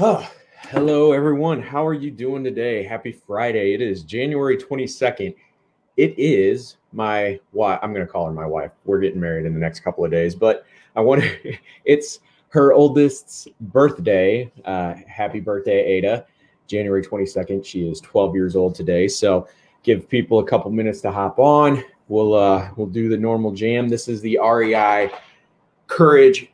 Oh, hello, everyone. How are you doing today? Happy Friday. It is January 22nd. It is my wife. I'm going to call her my wife. We're getting married in the next couple of days, but I want to, it's her oldest's birthday. Uh, happy birthday, Ada. January 22nd. She is 12 years old today. So give people a couple minutes to hop on. We'll, uh, we'll do the normal jam. This is the REI Courage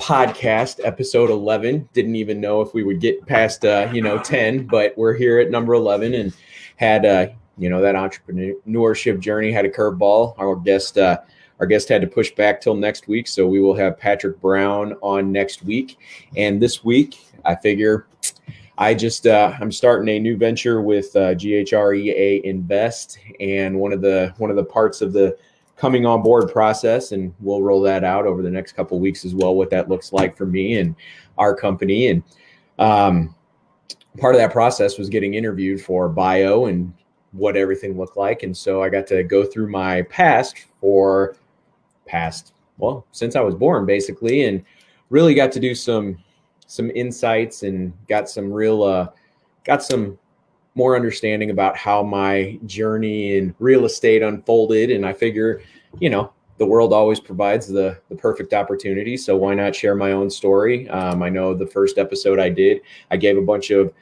podcast episode 11 didn't even know if we would get past uh, you know 10 but we're here at number 11 and had uh, you know that entrepreneurship journey had a curveball. Our guest uh, our guest had to push back till next week so we will have patrick brown on next week. And this week i figure i just uh, i'm starting a new venture with uh, ghrea invest. And one of the one of the parts of the coming on board process and we'll roll that out over the next couple weeks as well what that looks like for me and our company. And um, part of that process was getting interviewed for bio and what everything looked like. And so i got to go through my past for past well since i was born basically and really got to do some some insights and got some real uh got some more understanding about how my journey in real estate unfolded. And I figure, you know, the world always provides the the perfect opportunity. So why not share my own story? Um, I know the first episode I did, I gave a bunch of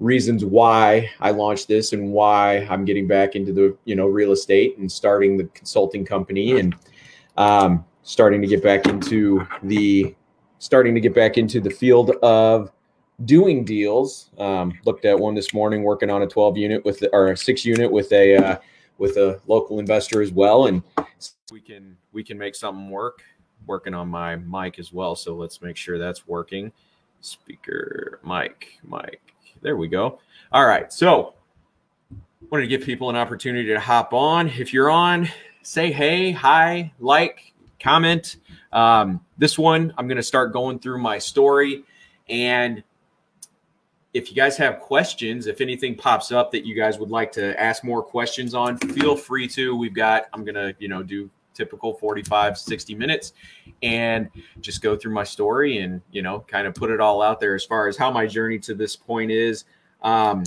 reasons why I launched this and why I'm getting back into the you know real estate and starting the consulting company and um, starting to get back into the starting to get back into the field of doing deals. Um, looked at one this morning, working on a 12 unit with the, or a six unit with a uh, with a local investor as well, and we can we can make something work. Working on my mic as well, so let's make sure that's working. Speaker, mic, mic. There we go. All right, so wanted to give people an opportunity to hop on. If you're on, say hey, hi, like, comment. Um, this one, I'm going to start going through my story and if you guys have questions, if anything pops up that you guys would like to ask more questions on, feel free to. We've got, I'm going to, you know, do typical 45, 60 minutes and just go through my story and, you know, kind of put it all out there as far as how my journey to this point is. Um,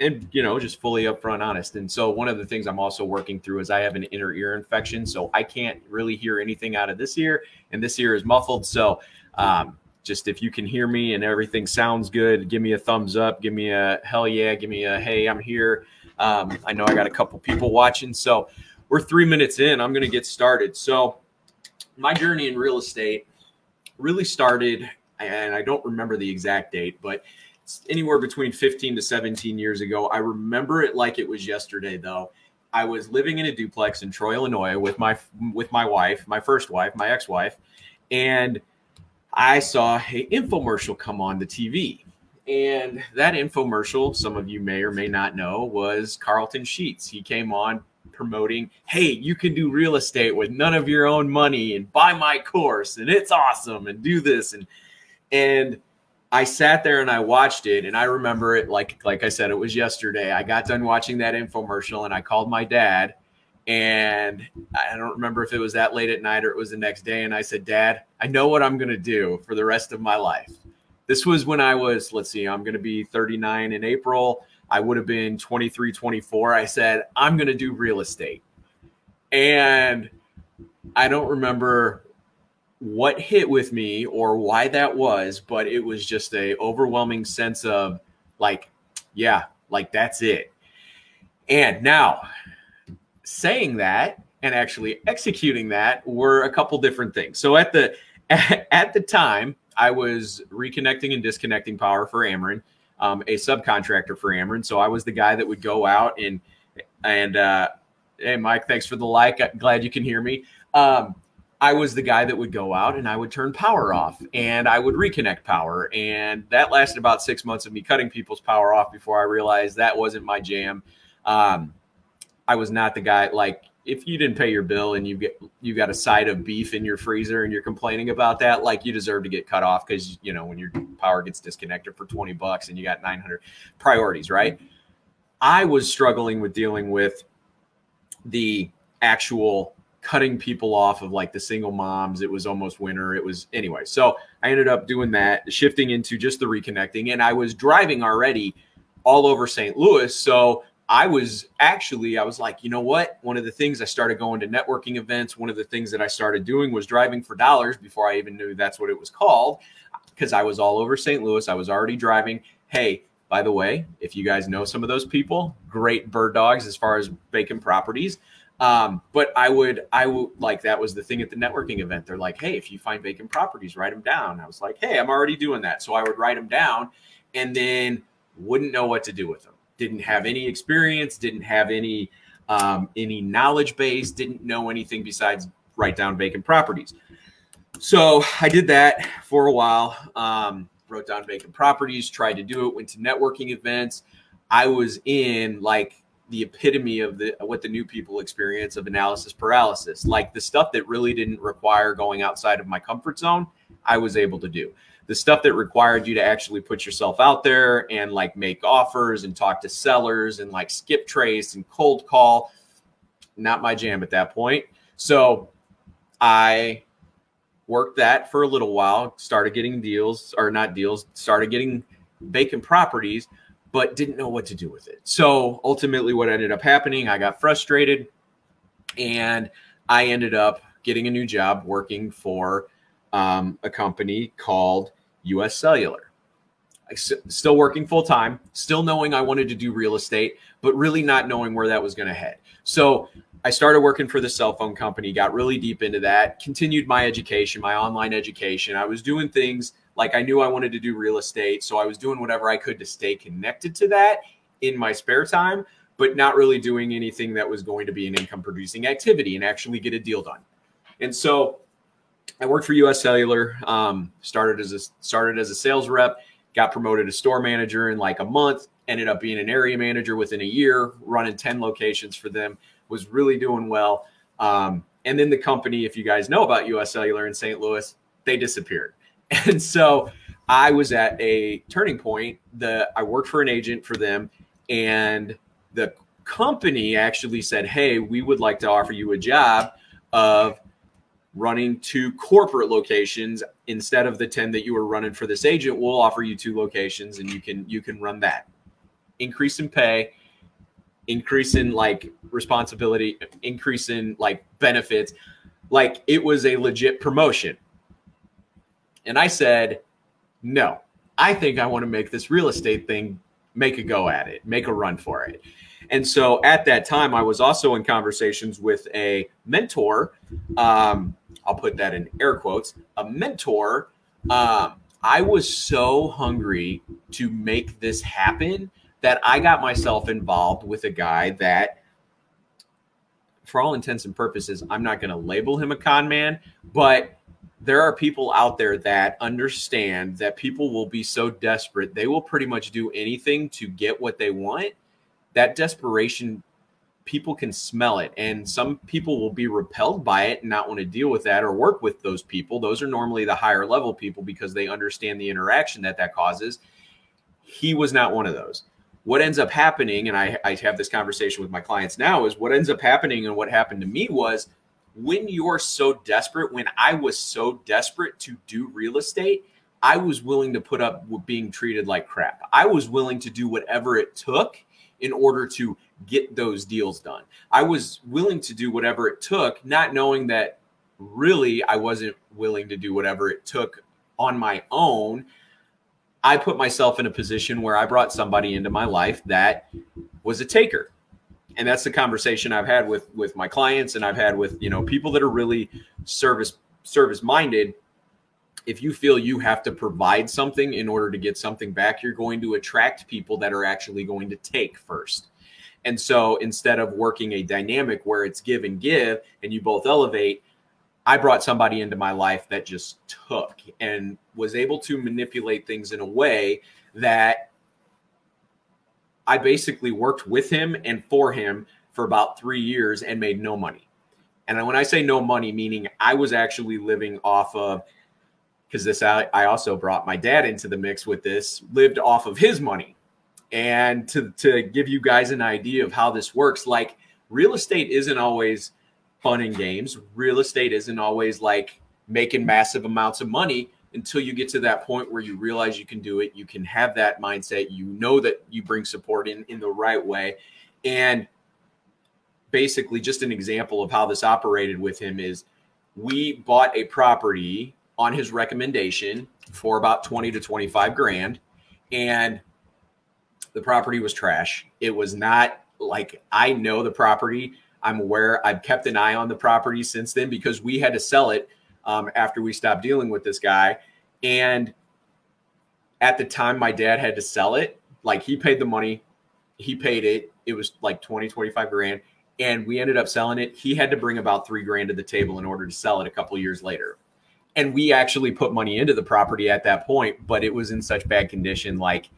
and you know just fully upfront honest and so one of the things i'm also working through is i have an inner ear infection so i can't really hear anything out of this ear and this ear is muffled so um, just if you can hear me and everything sounds good, give me a thumbs up, give me a hell yeah, give me a hey, I'm here. Um, I know I got a couple people watching, so we're three minutes in. I'm to get started. So, my journey in real estate really started, and I don't remember the exact date, but it's anywhere between 15 to 17 years ago. I remember it like it was yesterday, though. I was living in a duplex in Troy, Illinois, with my with my wife, my first wife, my ex-wife, and I saw a infomercial come on the TV. And that infomercial, some of you may or may not know, was Carleton Sheets. He came on promoting, hey, you can do real estate with none of your own money and buy my course and it's awesome and do this and and I sat there and I watched it and I remember it like like I said it was yesterday. I got done watching that infomercial and I called my dad and I don't remember if it was that late at night or it was the next day. And I said, Dad, I know what I'm going to do for the rest of my life. This was when I was, let's see, I'm going to be 39 in April. I would have been 23, 24. I said, I'm going to do real estate. And I don't remember what hit with me or why that was, but it was just a overwhelming sense of like, yeah, like that's it. And now saying that and actually executing that were a couple different things. So at the at the time, I was reconnecting and disconnecting power for Ameren, um, a subcontractor for Ameren. So I was the guy that would go out and and uh, hey Mike, thanks for the like. Glad you can hear me. Um, I was the guy that would go out and I would turn power off and I would reconnect power. And that lasted about six months of me cutting people's power off before I realized that wasn't my jam. Um, I was not the guy like if you didn't pay your bill and you get you got a side of beef in your freezer and you're complaining about that, like you deserve to get cut off because you know when your power gets disconnected for 20 bucks and you got 900 priorities, right? I was struggling with dealing with the actual cutting people off of like the single moms. It was almost winter. It was anyway. So I ended up doing that, shifting into just the reconnecting. And I was driving already all over St. Louis. So I was actually, I was like, you know what? One of the things I started going to networking events, one of the things that I started doing was driving for dollars before I even knew that's what it was called because I was all over St. Louis. I was already driving. Hey, by the way, if you guys know some of those people, great bird dogs as far as bacon properties. Um, but I would, I would like that was the thing at the networking event. They're like, hey, if you find vacant properties, write them down. I was like, hey, I'm already doing that. So I would write them down and then wouldn't know what to do with them. Didn't have any experience, didn't have any um, any knowledge base, didn't know anything besides write down vacant properties. So I did that for a while. Um, wrote down vacant properties, tried to do it, went to networking events. I was in like the epitome of the what the new people experience of analysis paralysis. Like the stuff that really didn't require going outside of my comfort zone, I was able to do. The stuff that required you to actually put yourself out there and like make offers and talk to sellers and like skip trace and cold call, not my jam at that point. So I worked that for a little while, started getting deals or not deals, started getting vacant properties but didn't know what to do with it. So ultimately, what ended up happening, I got frustrated and I ended up getting a new job working for um, a company called US Cellular. I s- still working full time, still knowing I wanted to do real estate, but really not knowing where that was going to head. So I started working for the cell phone company, got really deep into that, continued my education, my online education. I was doing things like I knew I wanted to do real estate. So I was doing whatever I could to stay connected to that in my spare time, but not really doing anything that was going to be an income producing activity and actually get a deal done. And so I worked for US Cellular, um, started as a started as a sales rep, got promoted to store manager in like a month, ended up being an area manager within a year, running 10 locations for them, was really doing well. Um, and then the company, if you guys know about US Cellular in St. Louis, they disappeared. And so I was at a turning point. The I worked for an agent for them, and the company actually said, "Hey, we would like to offer you a job of running two corporate locations instead of the 10 that you were running for this agent. We'll offer you two locations and you can you can run that. Increase in pay, increase in like responsibility, increase in like benefits. Like it was a legit promotion and I said, no, I think I want to make this real estate thing make a go at it, make a run for it. And so at that time, I was also in conversations with a mentor. Um, I'll put that in air quotes a mentor. Um, I was so hungry to make this happen that I got myself involved with a guy that, for all intents and purposes, I'm not going to label him a con man, but there are people out there that understand that people will be so desperate they will pretty much do anything to get what they want that desperation people can smell it. And some people will be repelled by it and not want to deal with that or work with those people. Those are normally the higher level people because they understand the interaction that that causes. He was not one of those. What ends up happening and I, I have this conversation with my clients now is what ends up happening and what happened to me was when you're so desperate, when I was so desperate to do real estate, I was willing to put up with being treated like crap. I was willing to do whatever it took in order to get those deals done. I was willing to do whatever it took, not knowing that really I wasn't willing to do whatever it took on my own. I put myself in a position where I brought somebody into my life that was a taker and that's the conversation I've had with with my clients and I've had with you know people that are really service service minded if you feel you have to provide something in order to get something back you're going to attract people that are actually going to take first and so instead of working a dynamic where it's give and give and you both elevate I brought somebody into my life that just took and was able to manipulate things in a way that I basically worked with him and for him for about three years and made no money. And when I say no money, meaning I was actually living off of, because this I, also brought my dad into the mix with this, lived off of his money. And to, to give you guys an idea of how this works, like real estate isn't always fun and games. Real estate isn't always like making massive amounts of money until you get to that point where you realize you can do it. You can have that mindset. You know that you bring support in in the right way. And basically, just an example of how this operated with him is we bought a property on his recommendation for about 20 to 25 grand. And the property was trash. It was not like I know the property. I'm aware I've kept an eye on the property since then because we had to sell it um, after we stopped dealing with this guy. And at the time, my dad had to sell it. Like he paid the money, he paid it. It was like 20, 25 grand. And we ended up selling it. He had to bring about three grand to the table in order to sell it a couple years later. And we actually put money into the property at that point, but it was in such bad condition, like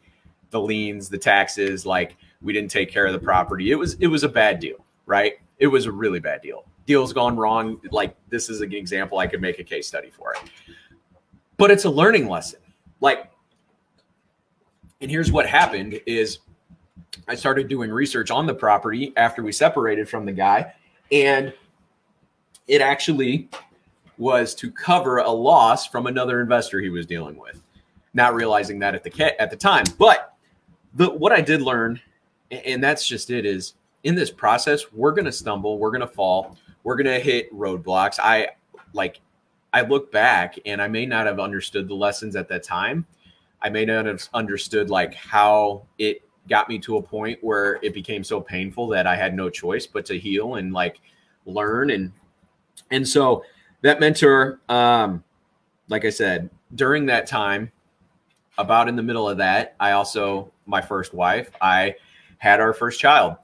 the liens, the taxes, like we didn't take care of the property. It was it was a bad deal, right? It was a really bad deal. Deal's gone wrong. Like this is an example I could make a case study for it. But it's a learning lesson. Like and here's what happened is I started doing research on the property after we separated from the guy and it actually was to cover a loss from another investor he was dealing with not realizing that at the at the time but the what i did learn and that's just it is in this process we're to stumble we're to fall we're to hit roadblocks. I like i look back and i may not have understood the lessons at that time. I may not have understood like how it got me to a point where it became so painful that i had no choice but to heal and like learn. And and so that mentor um like i said during that time about in the middle of that i also my first wife i had our first child.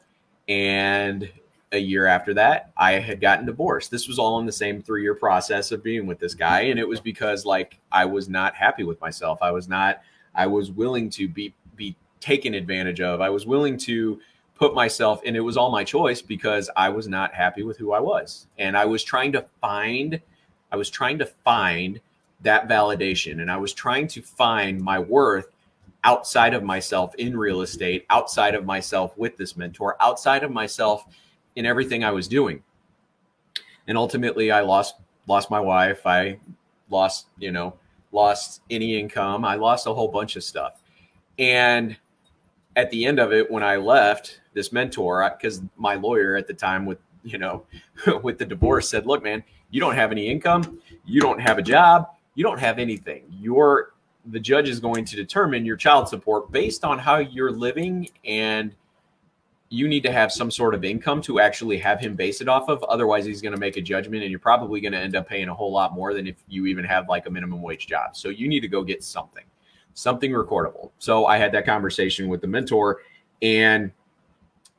And a year after that i had gotten divorced. This was all in the same three year process of being with this mm-hmm. guy. And it was because like i was not happy with myself. I was not i was willing to be be taken advantage of. I was willing to put myself and it was all my choice because i was not happy with who i was. And i was trying to find I was trying to find that validation. And I was trying to find my worth outside of myself in real estate, outside of myself with this mentor, outside of myself in everything I was doing. And ultimately I lost lost my wife, I lost, you know, lost any income, I lost a whole bunch of stuff. And at the end of it when I left this mentor cuz my lawyer at the time with, you know, with the divorce said, "Look, man, you don't have any income, you don't have a job, you don't have anything. You're the judge is going to determine your child support based on how you're living and you need to have some sort of income to actually have him base it off of. Otherwise he's going to make a judgment and you're probably going to end up paying a whole lot more than if you even have like a minimum wage job. So you need to go get something something recordable. So i had that conversation with the mentor and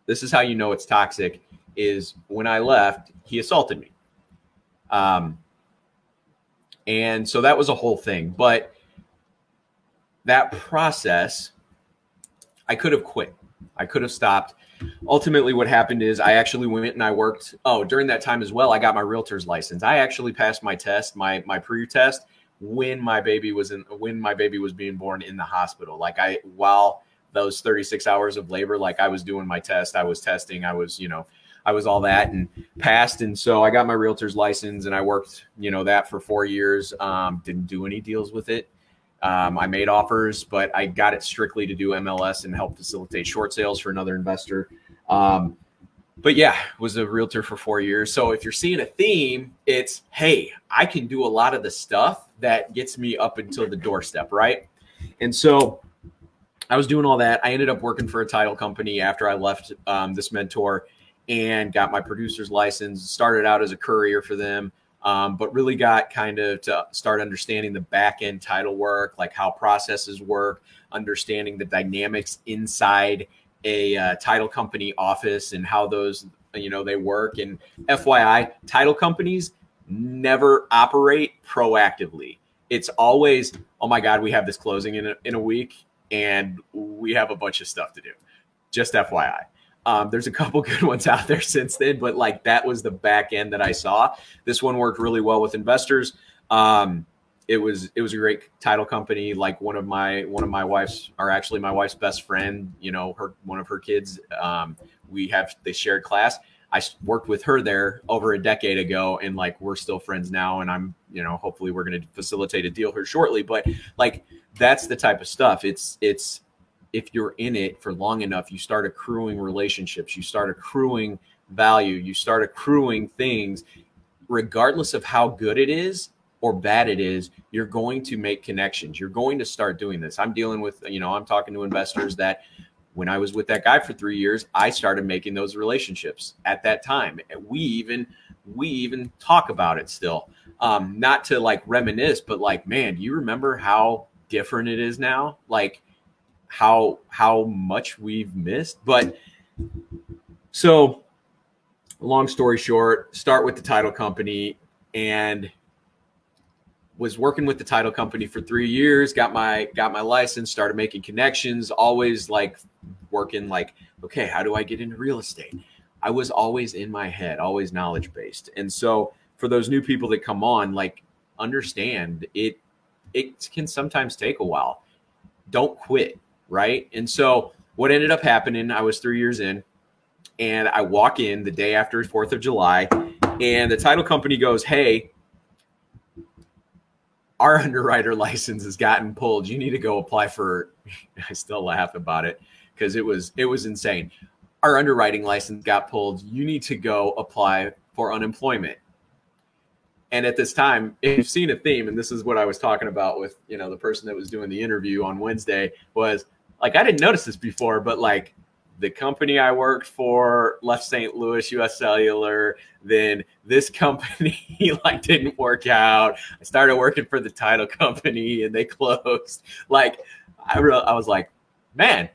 this is how you know it's toxic is when i left he assaulted me. Um, and so that was a whole thing. But that process, I could have quit. I could have stopped. Ultimately, what happened is I actually went and I worked. Oh, during that time as well, I got my realtor's license. I actually passed my test, my my pre-test, when my baby was in when my baby was being born in the hospital. Like I while those 36 hours of labor, like I was doing my test, I was testing, I was, you know, I was all that and passed. And so I got my realtor's license and I worked, you know, that for four years. Um, didn't do any deals with it. Um, I made offers, but I got it strictly to do MLS and help facilitate short sales for another investor. Um, but yeah, was a realtor for four years. So if you're seeing a theme, it's hey, I can do a lot of the stuff that gets me up until the doorstep, right? And so I was doing all that. I ended up working for a title company after I left um, this mentor and got my producer's license. Started out as a courier for them, um, but really got kind of to start understanding the back end title work, like how processes work, understanding the dynamics inside a uh, title company office and how those you know they work. And FYI, title companies never operate proactively. It's always, oh my God, we have this closing in a, in a week and we have a bunch of stuff to do. Just FYI. Um, there's a couple good ones out there since then, but like that was the back end that I saw. This one worked really well with investors. Um, it was it was a great title company. Like one of my one of my wife's, or actually my wife's best friend. You know, her one of her kids. Um, we have they shared class. I worked with her there over a decade ago, and like we're still friends now. And I'm, you know, hopefully we're going to facilitate a deal here shortly. But like that's the type of stuff. It's it's if you're in it for long enough, you start accruing relationships, you start accruing value, you start accruing things, regardless of how good it is or bad it is, you're going to make connections. You're going to start doing this. I'm dealing with, you know, I'm talking to investors that when I was with that guy for three years, I started making those relationships at that time. We even we even talk about it still. Um, not to like reminisce, but like, man, do you remember how different it is now? Like how how much we've missed. But so long story short, start with the title company and was working with the title company for three years got my got my license started making connections always like working like okay how do i get into real estate? I was always in my head always knowledge based. And so for those new people that come on like understand it it can sometimes take a while. Don't quit right and so what ended up happening i was three years in and i walk in the day after fourth of july and the title company goes hey our underwriter license has gotten pulled. You need to go apply for. I still laugh about it because it was it was insane. Our underwriting license got pulled. You need to go apply for unemployment. And at this time, if you've seen a theme, and this is what I was talking about with you know the person that was doing the interview on Wednesday was like I didn't notice this before, but like the company I worked for left St. Louis US Cellular. Then this company like didn't work out. I started working for the title company and they closed. Like I, re- I was like, man,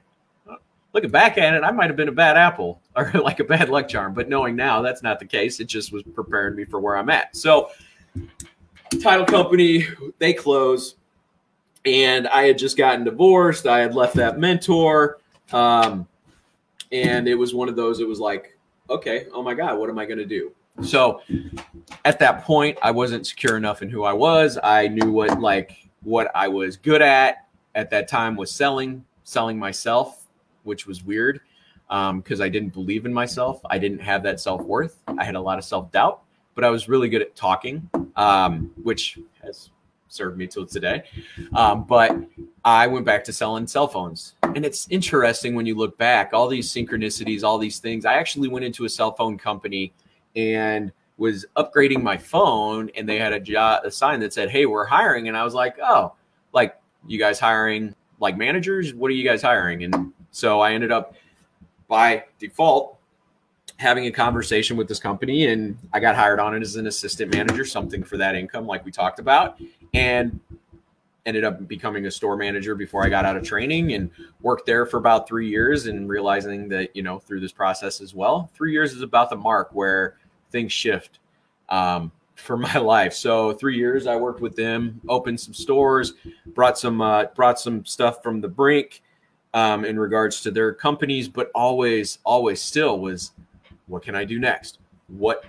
looking back at it, I might have been a bad apple or like a bad luck charm. But knowing now that's not the case, it just was preparing me for where I'm at. So title company, they close. And I had just gotten divorced. I had left that mentor. Um, and it was one of those it was like okay oh my god what am i going to do so at that point i wasn't secure enough in who i was i knew what like what i was good at at that time was selling selling myself which was weird because um, i didn't believe in myself i didn't have that self-worth i had a lot of self-doubt but i was really good at talking um, which has served me till today. Um, but I went back to selling cell phones. And it's interesting when you look back, all these synchronicities, all these things. I actually went into a cell phone company and was upgrading my phone, and they had a job, a sign that said, Hey, we're hiring. And I was like, Oh, like you guys hiring like managers? What are you guys hiring? And so I ended up by default having a conversation with this company and I got hired on it as an assistant manager, something for that income, like we talked about, and ended up becoming a store manager before I got out of training and worked there for about three years and realizing that, you know, through this process as well, three years is about the mark where things shift um, for my life. So three years I worked with them, opened some stores, brought some, uh, brought some stuff from the brink um, in regards to their companies, but always, always still was what can I do next? What,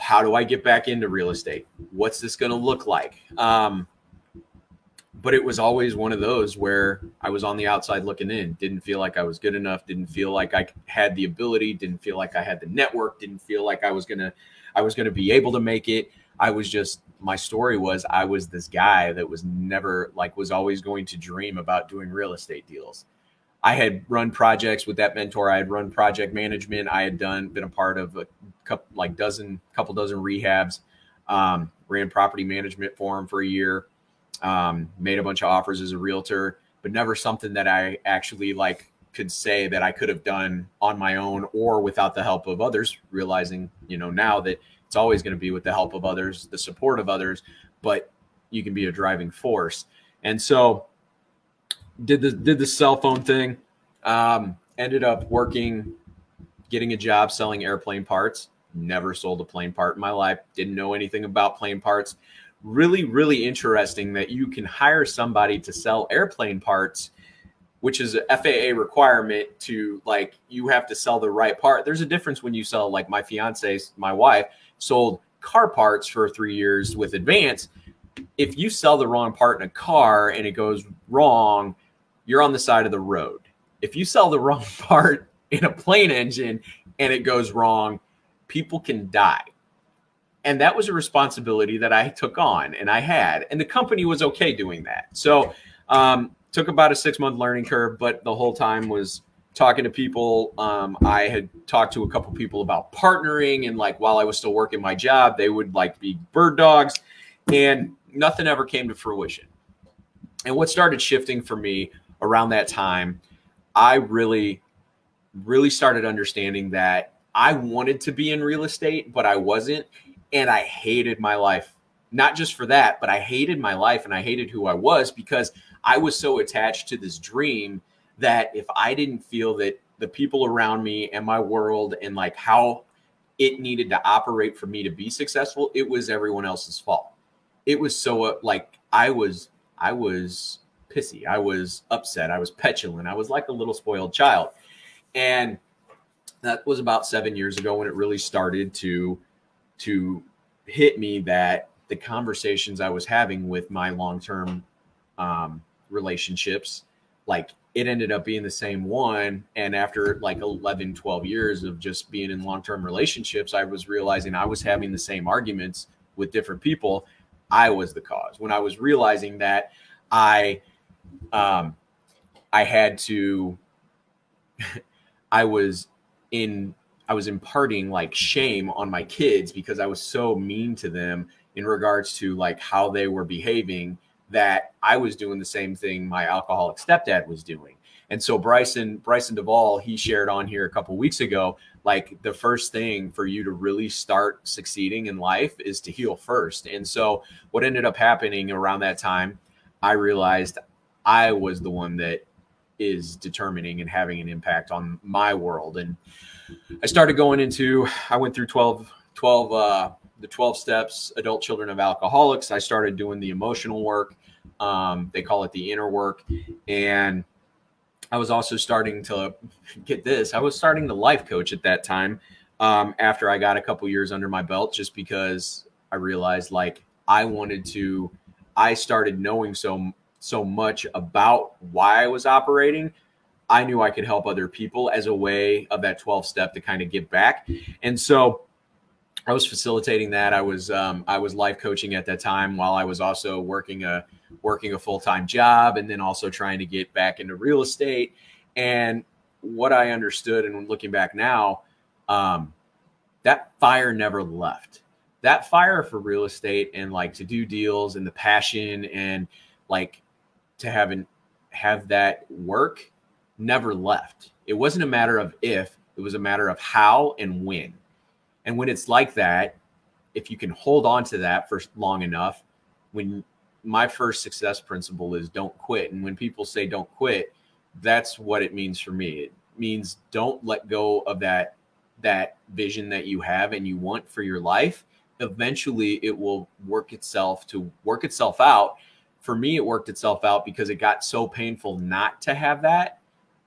how do I get back into real estate? What's this going to look like? Um, but it was always one of those where I was on the outside looking in, didn't feel like I was good enough, didn't feel like I had the ability, didn't feel like I had the network, didn't feel like I was going to, I was going to be able to make it. I was just, my story was I was this guy that was never like, was always going to dream about doing real estate deals. I had run projects with that mentor. I had run project management. I had done been a part of a couple like dozen couple dozen rehabs. Um, ran property management for him for a year. Um, made a bunch of offers as a realtor, but never something that I actually like could say that I could have done on my own or without the help of others. Realizing you know now that it's always going to be with the help of others, the support of others, but you can be a driving force. And so did the did the cell phone thing. Um, ended up working, getting a job selling airplane parts. Never sold a plane part in my life. Didn't know anything about plane parts. Really, really interesting that you can hire somebody to sell airplane parts, which is a FAA requirement to like you have to sell the right part. There's a difference when you sell like my fiance, my wife sold car parts for three years with Advance. If you sell the wrong part in a car and it goes wrong, you're on the side of the road. If you sell the wrong part in a plane engine and it goes wrong, people can die. And that was a responsibility that I took on and I had. And the company was okay doing that. So, um, took about a six month learning curve, but the whole time was talking to people. Um, I had talked to a couple people about partnering, and like while I was still working my job, they would like be bird dogs, and nothing ever came to fruition. And what started shifting for me around that time, I really, really started understanding that I wanted to be in real estate, but I wasn't. And I hated my life. Not just for that, but I hated my life and I hated who I was because I was so attached to this dream that if I didn't feel that the people around me and my world and like how it needed to operate for me to be successful, it was everyone else's fault. It was so uh, like I was I was pissy. I was upset. I was petulant. I was like a little spoiled child. And that was about 7 years ago when it really started to to hit me that the conversations I was having with my long-term um, relationships like it ended up being the same one and after like 11 12 years of just being in long-term relationships i was realizing i was having the same arguments with different people i was the cause when i was realizing that i um i had to i was in i was imparting like shame on my kids because i was so mean to them in regards to like how they were behaving that I was doing the same thing my alcoholic stepdad was doing. And so Bryson Bryson Duvall, he shared on here a couple weeks ago, like the first thing for you to really start succeeding in life is to heal first. And so what ended up happening around that time, I realized I was the one that is determining and having an impact on my world. And I started going into I went through 12 12 uh the 12 steps adult children of alcoholics i started doing the emotional work um, they call it the inner work and i was also starting to get this i was starting to life coach at that time um, after i got a couple years under my belt just because i realized like i wanted to i started knowing so so much about why i was operating i knew i could help other people as a way of that 12 step to kind of give back and so I was facilitating that. I was um, I was life coaching at that time while I was also working a working a full time job and then also trying to get back into real estate. And what I understood and looking back now, um, that fire never left. That fire for real estate and like to do deals and the passion and like to have an, have that work never left. It wasn't a matter of if, it was a matter of how and when and when it's like that, if you can hold on to that for long enough, when my first success principle is don't quit. And when people say don't quit, that's what it means for me. It means don't let go of that that vision that you have and you want for your life. Eventually it will work itself to work itself out. For me, it worked itself out because it got so painful not to have that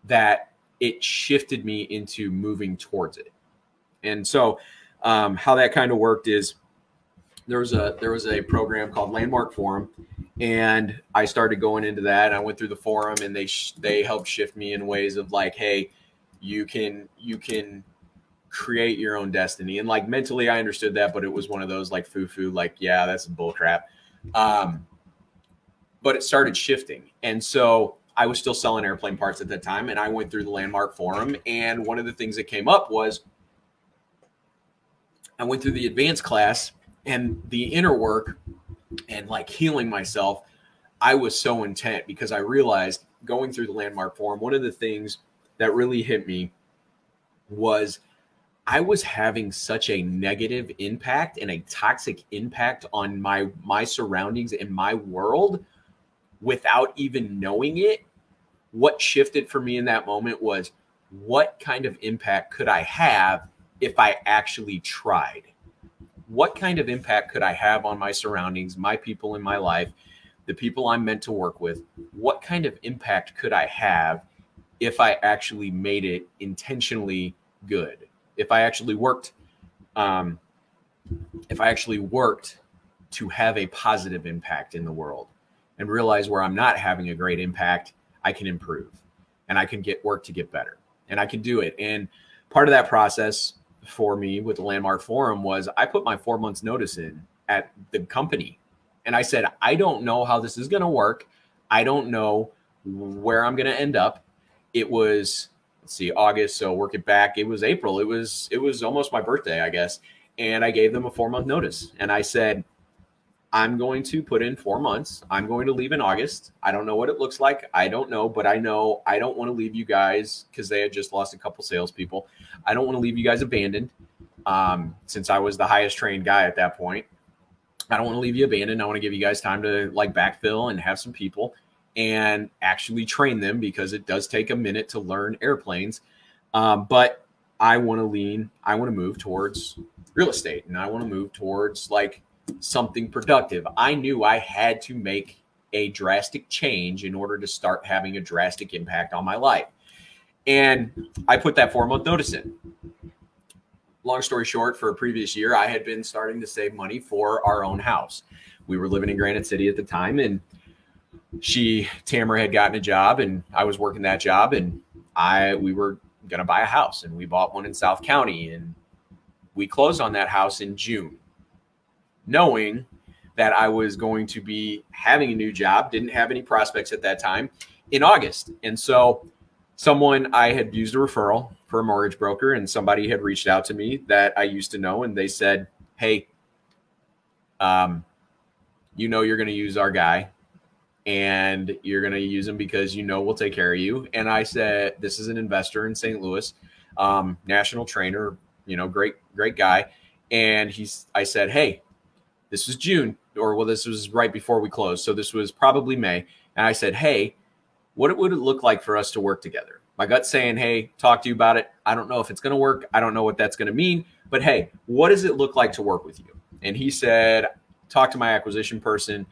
that it shifted me into moving towards it. And so um, how that kind of worked is there was a there was a program called Landmark Forum, and I started going into that. I went through the forum, and they sh- they helped shift me in ways of like, hey, you can you can create your own destiny, and like mentally, I understood that, but it was one of those like foo foo, like yeah, that's bullcrap. Um, but it started shifting, and so I was still selling airplane parts at that time, and I went through the Landmark Forum, and one of the things that came up was I went through the advanced class and the inner work and like healing myself. I was so intent because I realized going through the landmark forum, one of the things that really hit me was I was having such a negative impact and a toxic impact on my my surroundings and my world without even knowing it. What shifted for me in that moment was what kind of impact could I have if I actually tried? What kind of impact could I have on my surroundings, my people in my life, the people I'm meant to work with? What kind of impact could I have if I actually made it intentionally good? If I actually worked, um, if I actually worked to have a positive impact in the world and realize where I'm not having a great impact, I can improve and I can get work to get better and I can do it. And part of that process for me with the Landmark Forum was I put my four months notice in at the company. And I said, I don't know how this is going to work. I don't know where I'm going to end up. It was, let's see, August. So work it back. It was April. It was, it was almost my birthday, I guess. And I gave them a four month notice. And I said, I'm going to put in four months. I'm going to leave in August. I don't know what it looks like. I don't know, but I know I don't want to leave you guys because they had just lost a couple salespeople. I don't want to leave you guys abandoned um, since I was the highest trained guy at that point. I don't want to leave you abandoned. I want to give you guys time to like backfill and have some people and actually train them because it does take a minute to learn airplanes. Um, but I want to lean, I want to move towards real estate and I want to move towards like something productive. I knew I had to make a drastic change in order to start having a drastic impact on my life. And I put that four month notice in. Long story short, for a previous year, I had been starting to save money for our own house. We were living in Granite City at the time, and she, Tamara, had gotten a job, and I was working that job, and I we were gonna buy a house, and we bought one in South County, and we closed on that house in June knowing that I was going to be having a new job, didn't have any prospects at that time in August. And so someone I had used a referral for a mortgage broker and somebody had reached out to me that I used to know and they said, "Hey, um you know you're going to use our guy and you're going to use him because you know we'll take care of you." And I said, "This is an investor in St. Louis, um national trainer, you know, great great guy." And he's I said, "Hey, this was June, or well, this was right before we closed. So this was probably May. And I said, Hey, what would it look like for us to work together? My gut saying, Hey, talk to you about it. I don't know if it's going to work. I don't know what that's going to mean. But hey, what does it look like to work with you? And he said, Talk to my acquisition person.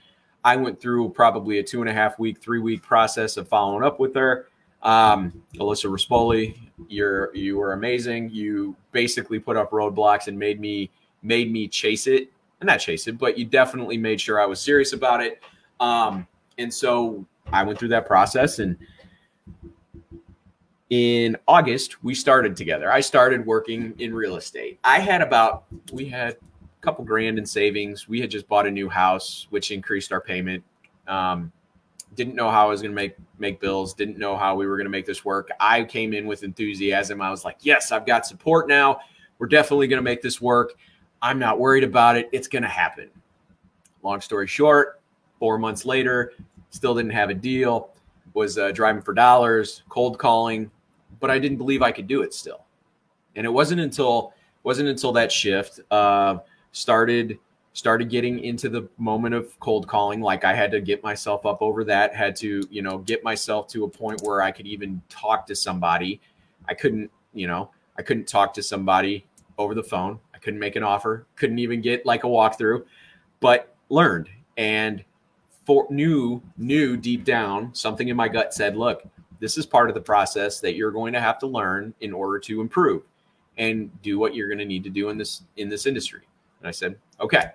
I went through probably a two and a half week, three week process of following up with her. Um, Alyssa Rispoli, you're you were amazing. You basically put up roadblocks and made me made me chase it and not chase it, but you definitely made sure I was serious about it. Um, and so I went through that process and in August we started together. I started working in real estate. I had about we had a couple grand in savings. We had just bought a new house, which increased our payment. Um, didn't know how I was going to make make bills. Didn't know how we were going to make this work. I came in with enthusiasm. I was like, "Yes, I've got support now. We're definitely going to make this work." I'm not worried about it. It's going to happen. Long story short, four months later, still didn't have a deal, was uh, driving for dollars, cold calling, but I didn't believe I could do it still. And it wasn't until wasn't until that shift uh, started started getting into the moment of cold calling like i had to get myself up over that had to you know get myself to a point where i could even talk to somebody i couldn't you know i couldn't talk to somebody over the phone I couldn't make an offer, couldn't even get like a walkthrough, but learned and for knew knew deep down something in my gut said, look, this is part of the process that you're going to have to learn in order to improve and do what you're going to need to do in this in this industry. And I said, okay.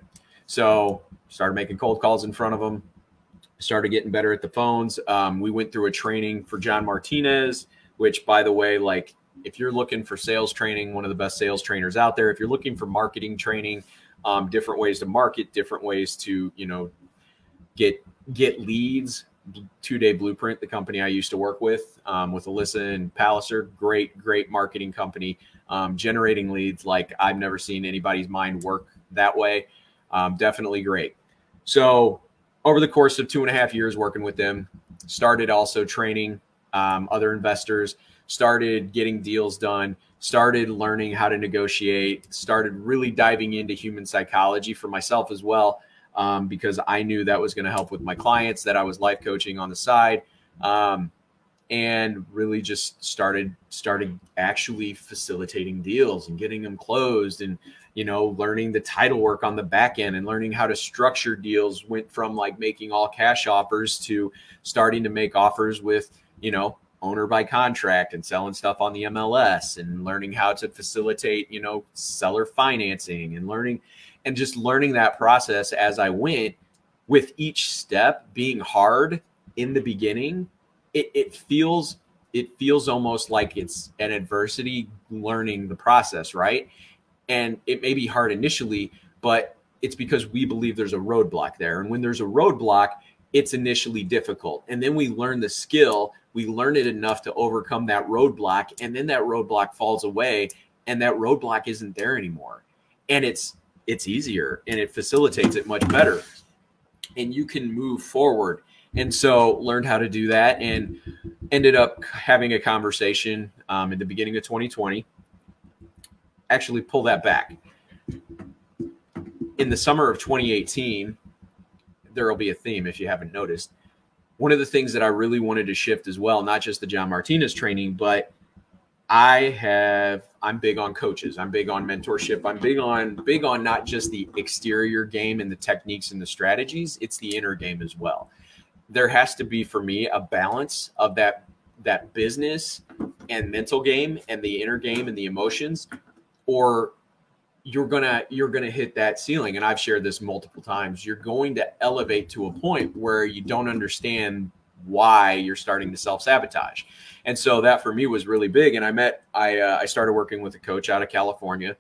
So started making cold calls in front of them, started getting better at the phones. Um, we went through a training for John Martinez, which by the way, like if you're looking for sales training, one of the best sales trainers out there. If you're looking for marketing training, um, different ways to market, different ways to you know get get leads. Two Day Blueprint, the company I used to work with, um, with Alyssa and Palliser, great great marketing company, um, generating leads like I've never seen anybody's mind work that way. Um, definitely great. So over the course of two and a half years working with them, started also training um, other investors started getting deals done, started learning how to negotiate, started really diving into human psychology for myself as well, um, because I knew that was going to help with my clients, that I was life coaching on the side. Um, and really just started started actually facilitating deals and getting them closed and you know learning the title work on the back end and learning how to structure deals went from like making all cash offers to starting to make offers with you know owner by contract and selling stuff on the MLS and learning how to facilitate, you know, seller financing and learning and just learning that process as I went with each step being hard in the beginning. It, it feels it feels almost like it's an adversity learning the process, right? And it may be hard initially, but it's because we believe there's a roadblock there. And when there's a roadblock, it's initially difficult. And then we learn the skill, we learn it enough to overcome that roadblock. And then that roadblock falls away and that roadblock isn't there anymore. And it's it's easier and it facilitates it much better. And you can move forward. And so learned how to do that and ended up having a conversation um, in the beginning of 2020. Actually, pull that back. In the summer of 2018, there will be a theme if you haven't noticed. One of the things that I really wanted to shift as well, not just the John Martinez training, but I have I'm big on coaches. I'm big on mentorship. I'm big on big on not just the exterior game and the techniques and the strategies, it's the inner game as well. There has to be for me a balance of that that business and mental game and the inner game and the emotions or you're gonna you're gonna hit that ceiling and i've shared this multiple times you're going to elevate to a point where you don't understand why you're starting to self-sabotage. And so that for me was really big and i met i uh, i started working with a coach out of california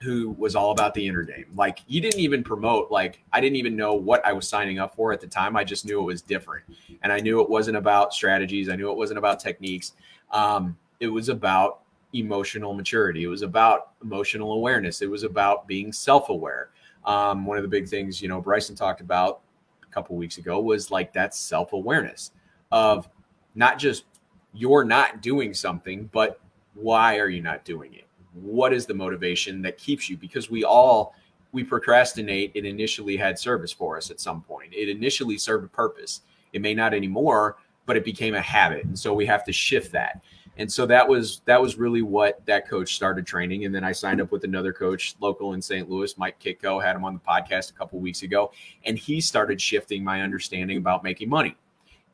who was all about the inner game. Like he didn't even promote like i didn't even know what i was signing up for at the time i just knew it was different. And i knew it wasn't about strategies i knew it wasn't about techniques um, it was about emotional maturity. It was about emotional awareness. It was about being self-aware. Um, one of the big things, you know, Bryson talked about a couple weeks ago was like that self-awareness of not just you're not doing something, but why are you not doing it? What is the motivation that keeps you? Because we all we procrastinate. It initially had service for us at some point. It initially served a purpose. It may not anymore, but it became a habit, and so we have to shift that and so that was that was really what that coach started training. And then i signed up with another coach local in st louis mike Kitko, had him on the podcast a couple weeks ago. And he started shifting my understanding about making money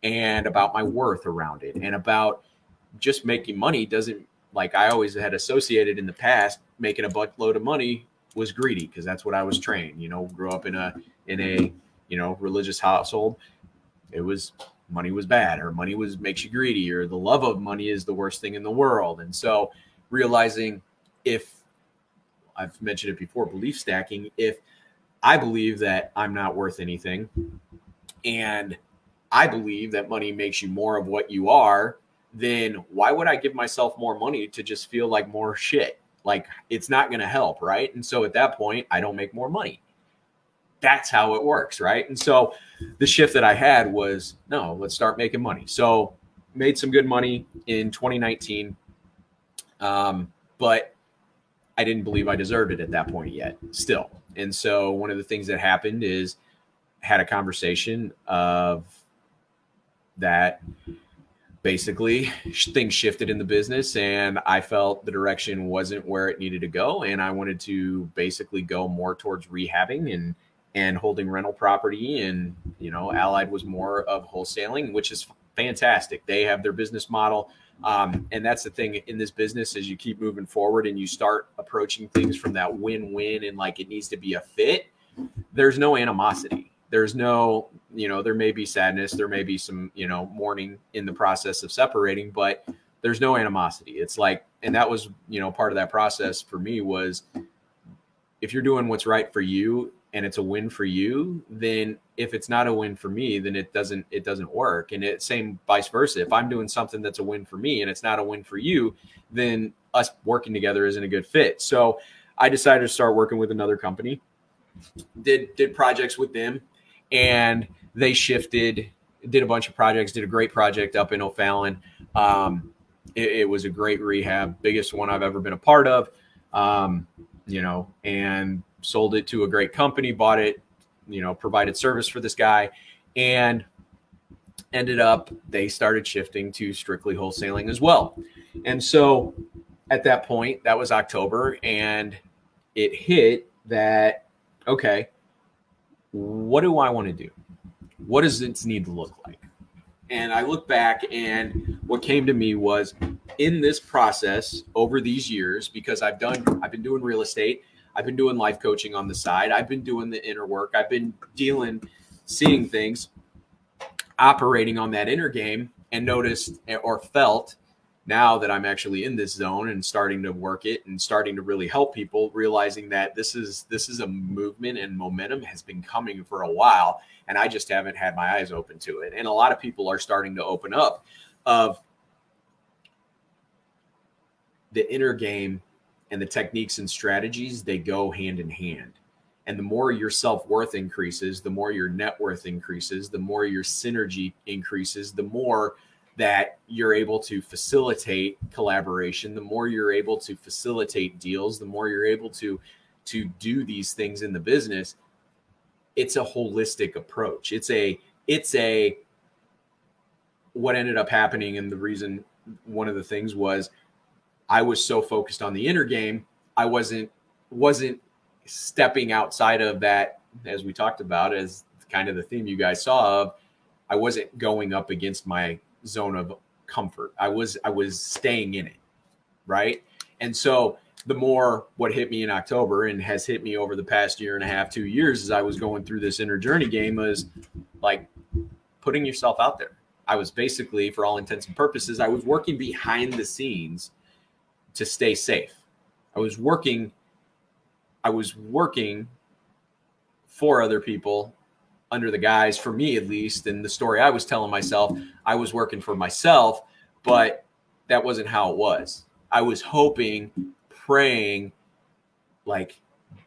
and about my worth around it. And about just making money doesn't like i always had associated in the past making a buttload of money was greedy because that's what i was trained you know grew up in a in a you know religious household. It was money was bad or money was makes you greedy or the love of money is the worst thing in the world. And so realizing if i've mentioned it before belief stacking if i believe that i'm not worth anything and i believe that money makes you more of what you are then why would i give myself more money to just feel like more shit? Like it's not going to help right? And so at that point i don't make more money that's how it works, right? And so the shift that I had was no, let's start making money. So made some good money in 2019, um, but I didn't believe I deserved it at that point yet, still. And so one of the things that happened is had a conversation of that basically things shifted in the business and i felt the direction wasn't where it needed to go and i wanted to basically go more towards rehabbing and and holding rental property and you know allied was more of wholesaling which is fantastic. They have their business model um, and that's the thing in this business as you keep moving forward and you start approaching things from that win-win and like it needs to be a fit there's no animosity. There's no you know there may be sadness there may be some you know mourning in the process of separating but there's no animosity. It's like and that was you know part of that process for me was if you're doing what's right for you and it's a win for you, then if it's not a win for me, then it doesn't it doesn't work. And it same vice versa. If I'm doing something that's a win for me and it's not a win for you, then us working together isn't a good fit. So I decided to start working with another company. Did did projects with them and they shifted, did a bunch of projects, did a great project up in O'Fallon. Um, it, it, was a great rehab, biggest one I've ever been a part of. Um, you know, and sold it to a great company, bought it, you know, provided service for this guy, and ended up they started shifting to strictly wholesaling as well. And so at that point, that was October, and it hit that okay, what do I want to do? What does it need to look like? And I look back, and what came to me was in this process over these years, because I've done, I've been doing real estate I've been doing life coaching on the side. I've been doing the inner work. I've been dealing, seeing things, operating on that inner game. and noticed or felt now that I'm actually in this zone and starting to work it and starting to really help people, realizing that this is this is a movement and momentum has been coming for a while, and I just haven't had my eyes open to it. And a lot of people are starting to open up of the inner game and the techniques and strategies they go hand in hand. And the more your self-worth increases the more your net worth increases the more your synergy increases the more that you're able to facilitate collaboration the more you're able to facilitate deals the more you're able to to do these things in the business it's a holistic approach. It's a it's a what ended up happening and the reason one of the things was i was so focused on the inner game i wasn't wasn't stepping outside of that as we talked about as kind of the theme you guys saw of i wasn't going up against my zone of comfort. I was I was staying in it, right? And so the more what hit me in October and has hit me over the past year and a half, two years, as I was going through this inner journey game, was like putting yourself out there. I was basically, for all intents and purposes, I was working behind the scenes to stay safe. I was working, I was working for other people under the guise for me at least, and the story I was telling myself, I was working for myself, but that wasn't how it was. I was hoping, praying, like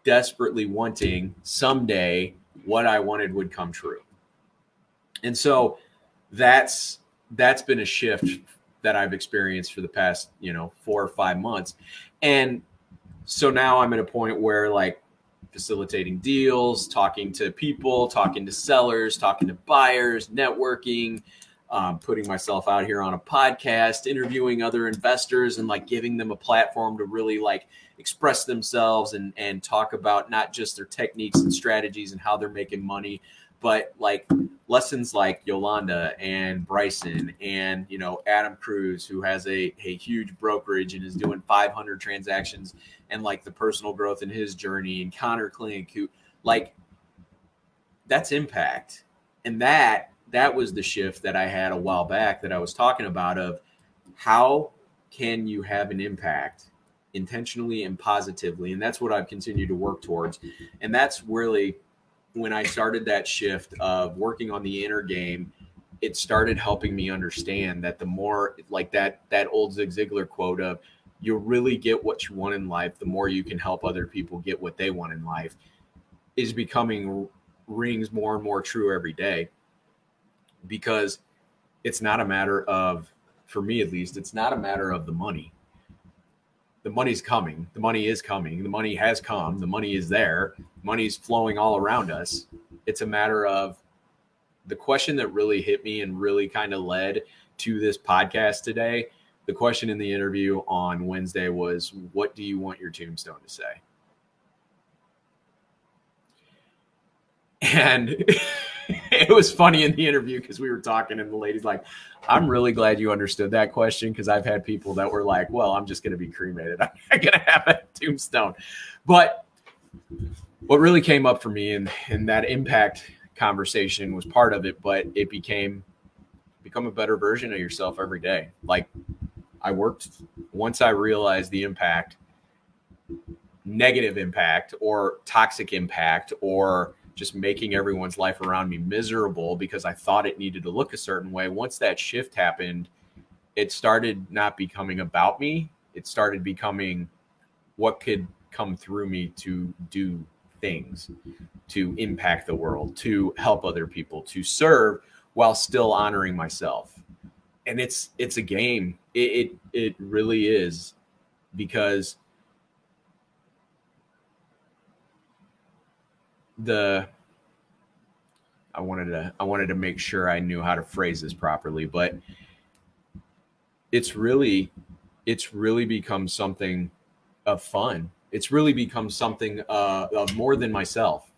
desperately wanting someday what I wanted would come true. And so that's that's been a shift that I've experienced for the past, you know, 4 or 5 months. And so now I'm at a point where like facilitating deals, talking to people, talking to sellers, talking to buyers, networking, um, putting myself out here on a podcast, interviewing other investors, and like giving them a platform to really like express themselves and and talk about not just their techniques and strategies and how they're making money, but like lessons like Yolanda and Bryson and you know Adam Cruz who has a, a huge brokerage and is doing 500 transactions and like the personal growth in his journey and Connor Klink who like that's impact. And that that was the shift that I had a while back that I was talking about of how can you have an impact intentionally and positively? And that's what I've continued to work towards. And that's really when I started that shift of working on the inner game, it started helping me understand that the more like that that old Zig Ziglar quote of you really get what you want in life, the more you can help other people get what they want in life is becoming rings more and more true every day. Because it's not a matter of for me at least it's not a matter of the money the money's coming. The money is coming. The money has come. The money is there. Money's flowing all around us. It's a matter of the question that really hit me and really kind of led to this podcast today. The question in the interview on Wednesday was, What do you want your tombstone to say? And it was funny in the interview because we were talking and the lady's like, I'm really glad you understood that question because I've had people that were like, well, I'm just going to be cremated. I'm not going to have a tombstone. But what really came up for me and, and that impact conversation was part of it, but it became become a better version of yourself every day. Like I worked once I realized the impact, negative impact or toxic impact or just making everyone's life around me miserable because I thought it needed to look a certain way. Once that shift happened, it started not becoming about me. It started becoming what could come through me to do things, to impact the world, to help other people, to serve while still honoring myself. And it's it's a game. It it, it really is because the I wanted to I wanted to make sure I knew how to phrase this properly, but it's really it's really become something of fun. It's really become something uh, of more than myself.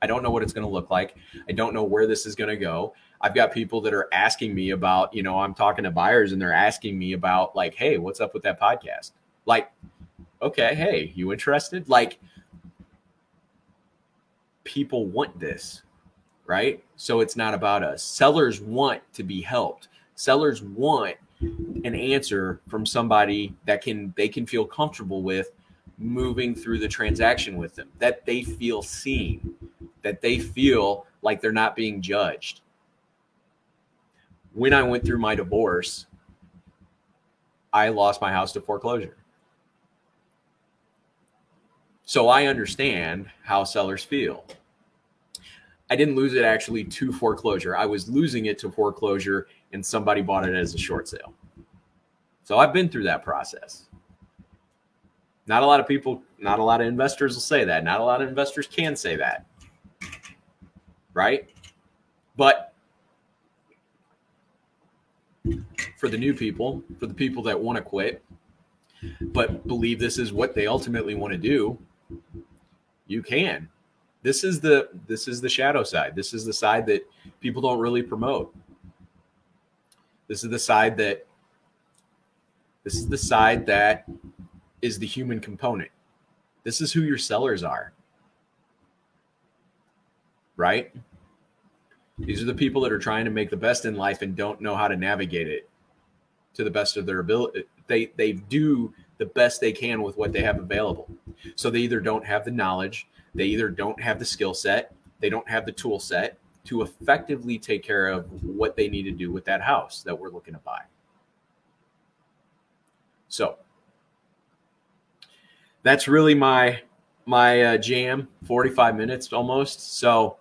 I don't know what it's going to look like. I don't know where this is going to go. I've got people that are asking me about, you know, I'm talking to buyers and they're asking me about like, hey, what's up with that podcast? Like, okay, hey, you interested? Like, people want this, right? So it's not about us. Sellers want to be helped. Sellers want an answer from somebody that can they can feel comfortable with moving through the transaction with them, that they feel seen, that they feel like they're not being judged. When I went through my divorce, I lost my house to foreclosure. So I understand how sellers feel. I didn't lose it actually to foreclosure. I was losing it to foreclosure and somebody bought it as a short sale. So I've been through that process. Not a lot of people, not a lot of investors will say that. Not a lot of investors can say that. Right? But for the new people, for the people that want to quit, but believe this is what they ultimately want to do, you can. This is the this is the shadow side. This is the side that people don't really promote. This is the side that this is the side that is the human component. This is who your sellers are. Right? These are the people that are trying to make the best in life and don't know how to navigate it to the best of their ability. They they do the best they can with what they have available. So they either don't have the knowledge, they either don't have the skill set, they don't have the tool set to effectively take care of what they need to do with that house that we're looking to buy. So that's really my my uh, jam 45 minutes almost so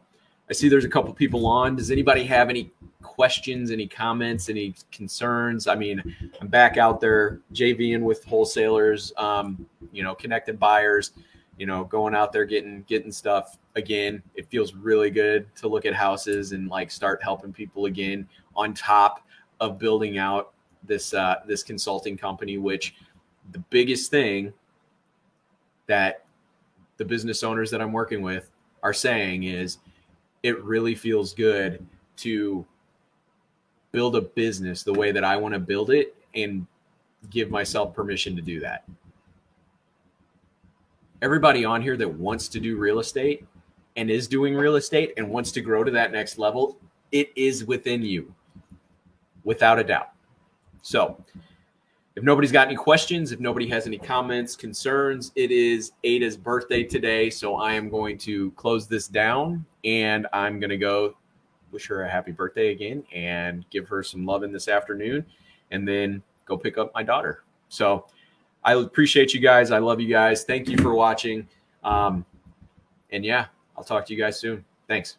i see there's a couple people on does anybody have any questions any comments any concerns? I mean i'm back out there jving with wholesalers um, you know connected buyers you know going out there getting getting stuff again. It feels really good to look at houses and like start helping people again on top of building out this uh, this consulting company which the biggest thing that the business owners that I'm working with are saying is it really feels good to build a business the way that I want to build it and give myself permission to do that. Everybody on here that wants to do real estate and is doing real estate and wants to grow to that next level, it is within you without a doubt. So, if nobody's got any questions, if nobody has any comments, concerns, it is Ada's birthday today. So I am going to close this down and I'm going to go wish her a happy birthday again and give her some loving this afternoon and then go pick up my daughter. So I appreciate you guys. I love you guys. Thank you for watching. Um, and yeah, I'll talk to you guys soon. Thanks.